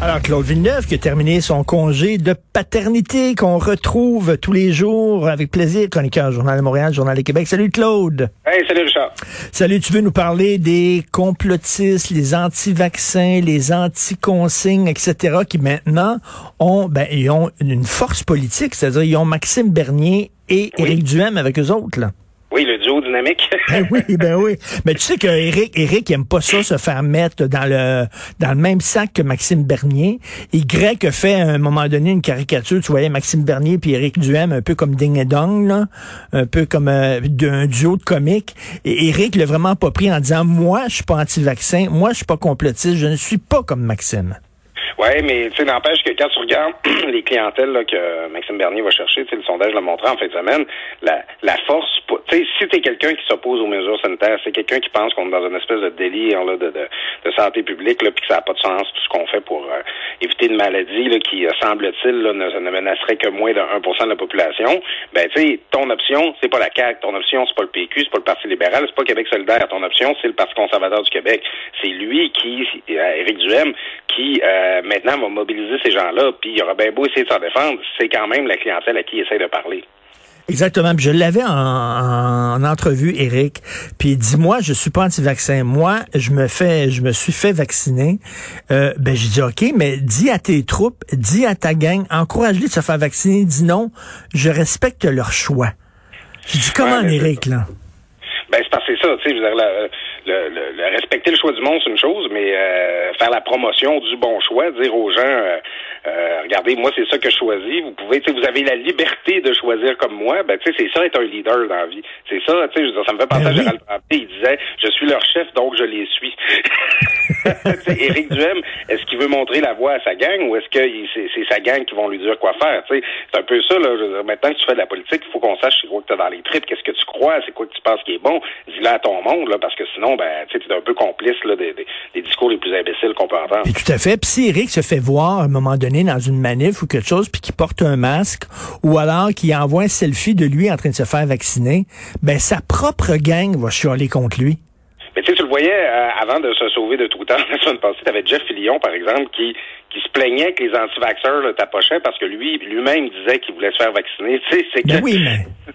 Alors, Claude Villeneuve qui a terminé son congé de paternité qu'on retrouve tous les jours avec plaisir, chroniqueur Journal de Montréal, Journal de Québec. Salut Claude. Hey, salut Richard. Salut, tu veux nous parler des complotistes, les anti-vaccins, les anti-consignes, etc., qui maintenant ont, ben, ils ont une force politique, c'est-à-dire ils ont Maxime Bernier et Éric Duhem avec eux autres, là. Oui, le duo dynamique. Ben oui, ben oui. Mais tu sais que Eric, Eric aime pas ça se faire mettre dans le dans le même sac que Maxime Bernier. Y a fait à un moment donné une caricature, tu voyais Maxime Bernier puis Eric Duhem un peu comme Ding et Dong, là, un peu comme euh, un duo de comiques. Et Eric l'a vraiment pas pris en disant moi je suis pas anti-vaccin, moi je suis pas complotiste, je ne suis pas comme Maxime. Oui, mais tu sais, n'empêche que quand tu regardes les clientèles là, que Maxime Bernier va chercher, tu le sondage l'a montré en fin de semaine, la, la force, tu sais, si t'es quelqu'un qui s'oppose aux mesures sanitaires, c'est quelqu'un qui pense qu'on est dans une espèce de délire là, de, de, de santé publique, puis que ça n'a pas de sens tout ce qu'on fait pour euh, éviter une maladie là, qui, euh, semble-t-il, ne, ne menacerait que moins de 1 de la population, ben tu sais, ton option, c'est pas la CAQ, ton option, c'est pas le PQ, c'est pas le Parti libéral, c'est pas Québec solidaire, ton option, c'est le Parti conservateur du Québec. C'est lui qui, euh, Éric Duhem, qui euh, maintenant va mobiliser ces gens-là, puis il y aura bien beau essayer de s'en défendre, c'est quand même la clientèle à qui il essaie de parler. Exactement. Je l'avais en, en, entrevue, Eric. Puis dis-moi, je suis pas anti-vaccin. Moi, je me fais, je me suis fait vacciner. Euh, ben j'ai dit ok, mais dis à tes troupes, dis à ta gang, encourage-les de se faire vacciner. Dis non, je respecte leur choix. Je dis comment, Ouais, Eric là? C'est ça, tu sais, le- respecter le choix du monde, c'est une chose, mais euh, faire la promotion du bon choix, dire aux gens, euh, euh, regardez, moi, c'est ça que je choisis, vous pouvez, tu sais, vous avez la liberté de choisir comme moi, ben, tu sais, c'est ça être un leader dans la vie. C'est ça, tu sais, ça me fait penser Ben à oui. Gérald Tremblay, il disait, je suis leur chef, donc je les suis. Éric Duhem, est-ce qu'il veut montrer la voie à sa gang ou est-ce que c'est c'est sa gang qui vont lui dire quoi faire? Tu sais, c'est un peu ça, là. Je veux dire, maintenant que tu fais de la politique, il faut qu'on sache c'est quoi que tu as dans les tripes, qu'est-ce que tu crois, c'est quoi que tu penses qui est bon. Dis-le à ton monde, là, parce que sinon, ben, tu es un peu complice là, des, des- des discours les plus imbéciles qu'on peut entendre. Puis tout à fait. Puis si Eric se fait voir à un moment donné dans une manif ou quelque chose, puis qu'il porte un masque, ou alors qu'il envoie un selfie de lui en train de se faire vacciner, ben sa propre gang va chialer contre lui. Mais tu sais, tu le voyais euh, avant de se sauver de tout temps. La semaine passée, tu avais Jeff Fillion, par exemple, qui, qui se plaignait que les anti-vaxxeurs le tapochaient parce que lui, lui-même disait qu'il voulait se faire vacciner. Tu sais, c'est que Ben oui, mais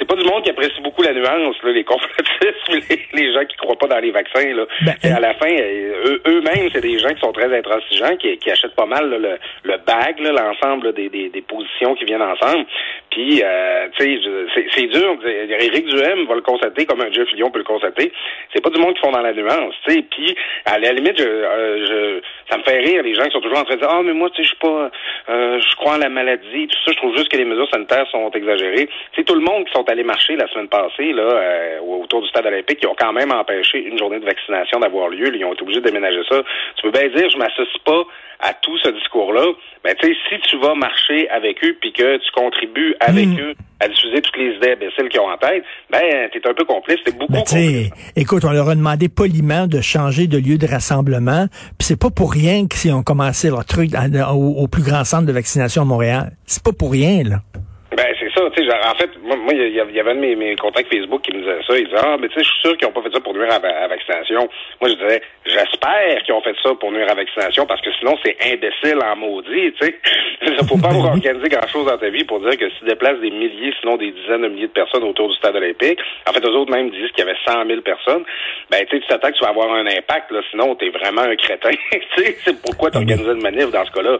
c'est pas du monde qui apprécie beaucoup la nuance, là, les complotistes, les, les gens qui croient pas dans les vaccins. Là. Ben, Et à la fin, euh, eux- eux-mêmes, c'est des gens qui sont très intransigeants, qui, qui achètent pas mal là, le, le bag, l'ensemble des, des, des positions qui viennent ensemble. Puis, euh, tu sais, c'est c'est dur. Éric Duhem va le constater, comme un Jeff Lyon peut le constater. C'est pas du monde qui font dans la nuance, tu sais. Puis, à la limite, je, euh, je, ça me fait rire les gens qui sont toujours en train de dire, ah, mais moi, tu sais, je suis pas, euh, je crois en la maladie, tout ça. Je trouve juste que les mesures sanitaires sont exagérées. Sais, tout le monde qui sont allés marcher la semaine passée là euh, autour du stade olympique, ils ont quand même empêché une journée de vaccination d'avoir lieu. Ils ont été obligés de déménager ça. Tu peux bien dire, je m'associe pas à tout ce discours-là. Mais tu sais, si tu vas marcher avec eux puis que tu contribues avec Mm. eux à diffuser toutes les idées imbéciles qu'ils ont en tête, ben t'es un peu complice. T'es beaucoup Ben, sais, écoute, on leur a demandé poliment de changer de lieu de rassemblement, puis c'est pas pour rien qu'ils ont commencé leur truc à- au, au plus grand centre de vaccination à Montréal. C'est pas pour rien, là. Ça, tu genre, en fait, moi, il y, avait un de mes, mes contacts Facebook qui me disait ça. Il disait, ah, mais tu sais, je suis sûr qu'ils n'ont pas fait ça pour nuire à, la vaccination. Moi, je disais, j'espère qu'ils ont fait ça pour nuire à la vaccination parce que sinon, c'est imbécile en maudit, tu sais. Il faut pas avoir organisé grand-chose dans ta vie pour dire que si tu déplaces des milliers, sinon des dizaines de milliers de personnes autour du stade olympique, en fait, eux autres même disent qu'il y avait 100 000 personnes, ben, tu sais, tu t'attends que tu vas avoir un impact, là, sinon, t'es vraiment un crétin. tu sais, c'est pourquoi t'organises une manif dans ce cas-là.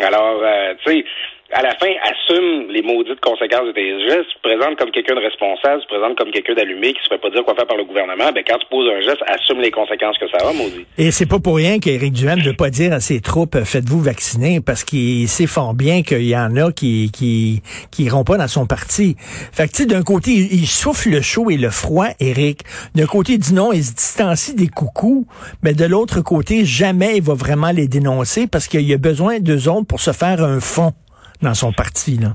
Alors, euh, tu sais, à la fin, assume les maudites conséquences de tes gestes, tu te présentes comme quelqu'un de responsable, tu te présentes comme quelqu'un d'allumé qui se fait pas dire quoi faire par le gouvernement, ben quand tu poses un geste, assume les conséquences que ça a, maudit. Et c'est pas pour rien qu'Éric Duhem ne veut pas dire à ses troupes euh, faites-vous vacciner parce qu'il sait fort bien qu'il y en a qui qui qui iront pas dans son parti. Fait que d'un côté il, il souffle le chaud et le froid Éric. D'un côté il dit non, il se distancie des coucous, mais de l'autre côté jamais il va vraiment les dénoncer parce qu'il y a besoin d'eux autres pour se faire un fond dans son parti là.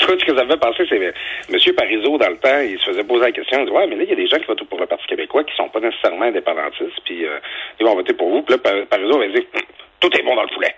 Ce que ça me fait penser, c'est M. Parizeau, dans le temps, il se faisait poser la question, il dit, ouais, mais là, il y a des gens qui votent pour le Parti québécois qui sont pas nécessairement indépendantistes, puis euh, ils vont voter pour vous. Puis là, Par- Parizeau avait dit, tout est bon dans le poulet.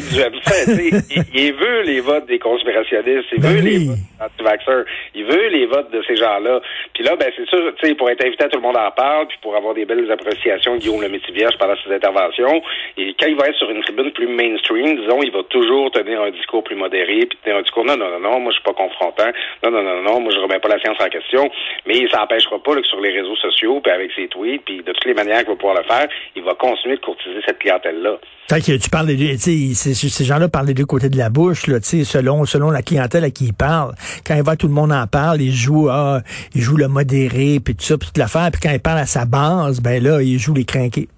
Fait. il, il, veut les votes des conspirationnistes, il veut ben les votes des anti il veut les votes de ces gens-là. Puis là, ben c'est sûr, tu sais, pour être invité à tout le monde en parle, puis pour avoir des belles appréciations de Guillaume le vierge pendant ses interventions, et quand il va être sur une tribune plus mainstream, disons, il va toujours tenir un discours plus modéré, puis tenir un discours non, non, non, non, moi je suis pas confrontant, non, non, non, non, moi je remets pas la science en question, mais ça n'empêchera pas que sur les réseaux sociaux, puis avec ses tweets, puis de toutes les manières qu'il va pouvoir le faire, il va continuer de courtiser cette clientèle-là. que tu parles de, ces gens-là parlent des deux côtés de la bouche, là, selon, selon la clientèle à qui ils parlent. Quand il va, tout le monde en parle, il joue, ah, il joue le modéré, puis tout ça, puis toute l'affaire. Puis quand il parle à sa base, ben là, il joue les crinqués.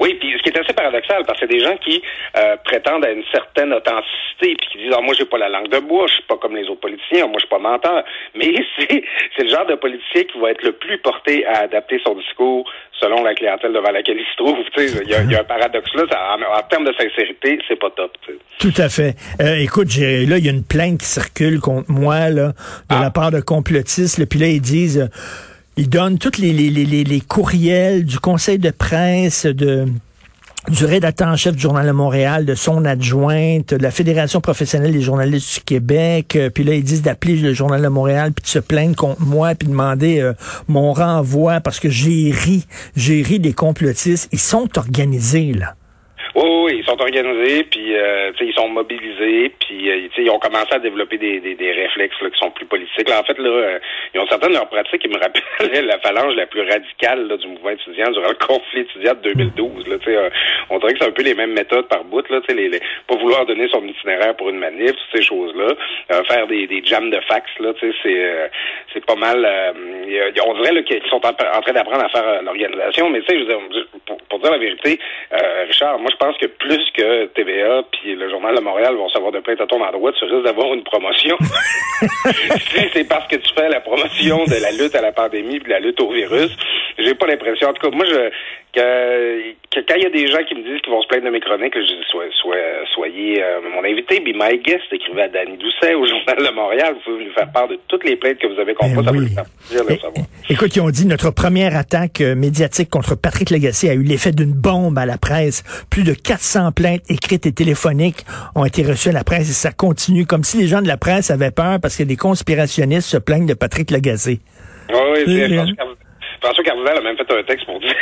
Oui, assez paradoxal, parce que c'est des gens qui euh, prétendent à une certaine authenticité, puis qui disent, ah, moi, j'ai pas la langue de bois, je suis pas comme les autres politiciens, moi, je suis pas menteur. Mais c'est, c'est le genre de politicien qui va être le plus porté à adapter son discours selon la clientèle devant laquelle il se trouve. Il y, a un paradoxe là. en, termes de sincérité, c'est pas top. Tout à fait. Euh, écoute, là, il y a une plainte qui circule contre moi là, de ah. la part de complotistes. Puis là, ils disent... Euh, ils donnent tous les, les, les, les courriels du conseil de presse, de du rédacteur en chef du Journal de Montréal, de son adjointe, de la Fédération professionnelle des journalistes du Québec. Euh, puis là, ils disent d'appeler le Journal de Montréal, puis de se plaindre contre moi, puis demander euh, mon renvoi parce que j'ai ri, j'ai ri des complotistes. Ils sont organisés, là. Oui, oui, ils sont organisés, puis euh, ils sont mobilisés, puis euh, ils ont commencé à développer des, des, des réflexes là, qui sont plus politiques. Là, en fait, là, euh, ils ont certaines de leurs pratiques qui me rappellent la phalange la plus radicale là, du mouvement étudiant durant le conflit étudiant de 2012. Là, euh, on dirait que c'est un peu les mêmes méthodes par bout. Là, les, les, pas vouloir donner son itinéraire pour une manif, toutes ces choses-là. faire des, des jams de fax, là, c'est c'est pas mal. on dirait qu'ils sont en, train d'apprendre à faire l'organisation, mais tu sais, pour, pour dire la vérité, Richard, moi je pense que plus que TVA puis le Journal de Montréal vont savoir de plainte à ton endroit, tu risques d'avoir une promotion. si c'est parce que tu fais la promotion de la lutte à la pandémie puis de la lutte au virus, j'ai pas l'impression. En tout cas, moi, je, que, quand il y a des gens qui me disent qu'ils vont se plaindre de mes chroniques, je dis sois, soyez euh, mon invité. Be my guest, écrivez à Danny Doucet au Journal de Montréal. Vous pouvez nous faire part de toutes les plaintes que vous avez comprises. Ben ça faire plaisir savoir. Écoute, ils ont dit notre première attaque euh, médiatique contre Patrick Legacy a eu l'effet d'une bombe à la presse. Plus de 400 plaintes écrites et téléphoniques ont été reçues à la presse et ça continue comme si les gens de la presse avaient peur parce que des conspirationnistes se plaignent de Patrick Legacy. Oui, oui, François Cardival a même fait un texte pour dire,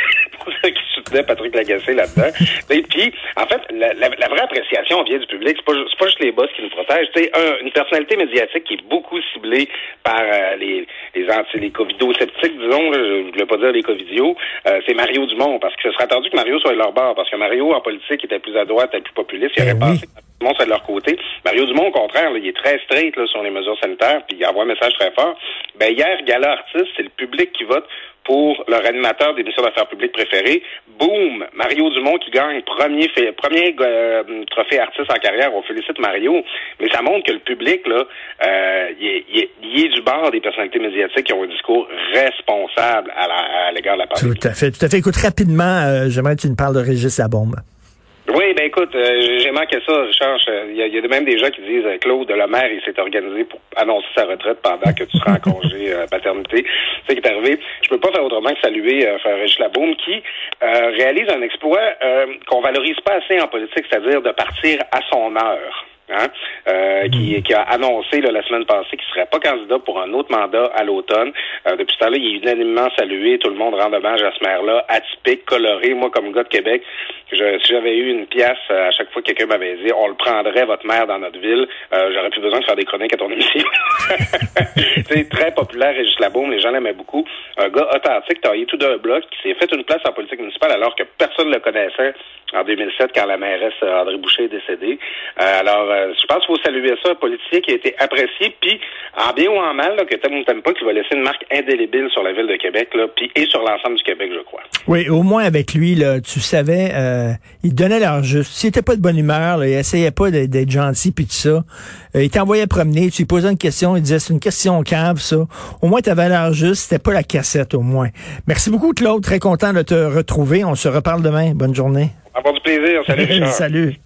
qu'il soutenait Patrick Lagacé là-dedans. Et puis, en fait, la, la, vraie appréciation vient du public. C'est pas, pas juste les boss qui nous protègent. C'est un, une personnalité médiatique qui est beaucoup ciblée par euh, les les anti les covido-sceptiques, disons. je ne voulais pas dire les covidios. Euh, c'est Mario Dumont, parce que ce serait attendu que Mario soit de leur bord, parce que Mario, en politique, était plus à droite, était plus populiste. Il aurait ben pensé soit de leur côté. Mario Dumont, au contraire, il est très straight là, sur les mesures sanitaires, puis il envoie un message très fort. Ben, hier, Gala Artiste, c'est le public qui vote pour leur animateur d'émission d'affaires publiques préféré. Boum! Mario Dumont qui gagne premier, premier euh, trophée artiste en carrière. On félicite Mario. Mais ça montre que le public, là, euh, il, est, du bord des personnalités médiatiques qui ont un discours responsable à l'égard de la pandémie. Tout à fait. Tout à fait. Écoute, rapidement, euh, j'aimerais que tu nous parles de Régis Labombe. Oui, ben écoute, euh, j'ai manqué ça, Richard. Il y, a, y a même des gens qui disent euh, Claude Lemaire, il s'est organisé pour annoncer sa retraite pendant que tu seras en congé euh, paternité. C'est ce qui est arrivé. Je peux pas faire autrement que saluer euh, Régis Labaume qui réalise un exploit qu'on valorise pas assez en politique, c'est-à-dire de partir à son heure. Hein, euh, qui, hmm. qui, a annoncé la semaine passée qu'il serait pas candidat pour un autre mandat à l'automne. Euh, depuis ce temps-là, il est unanimement salué. Tout le monde rend hommage à ce maire-là, atypique, coloré. Moi, comme gars de Québec, je, si j'avais eu une pièce euh, à chaque fois que quelqu'un m'avait dit on le prendrait, votre maire, dans notre ville, euh, j'aurais plus besoin de faire des chroniques à ton émission. C'est très populaire, Régis Labaume, les gens l'aimaient beaucoup. Un gars authentique, taillé tout d'un bloc, qui s'est fait une place en politique municipale alors que personne ne le connaissait en 2007 quand la mairesse André Boucher est décédée. alors, euh, je pense qu'il faut saluer ça, un politicien qui a été apprécié, puis en bien ou en mal, là, que t'aimes ou t'aimes pas, qui va laisser une marque indélébile sur la ville de Québec, là, puis et sur l'ensemble du Québec, je crois. Oui, au moins avec lui, là, tu savais, euh, il donnait leur juste. S'il était pas de bonne humeur, là, il essayait pas d'être gentil puis tout ça. Euh, il t'envoyait promener, tu lui posais une question, il disait c'est une question cave, ça. Au moins, tu avais l'air juste, c'était pas la cassette, au moins. Merci beaucoup, Claude. Très content de te retrouver. On se reparle demain. Bonne journée. Avoir du plaisir. Salut, Richard. Salut.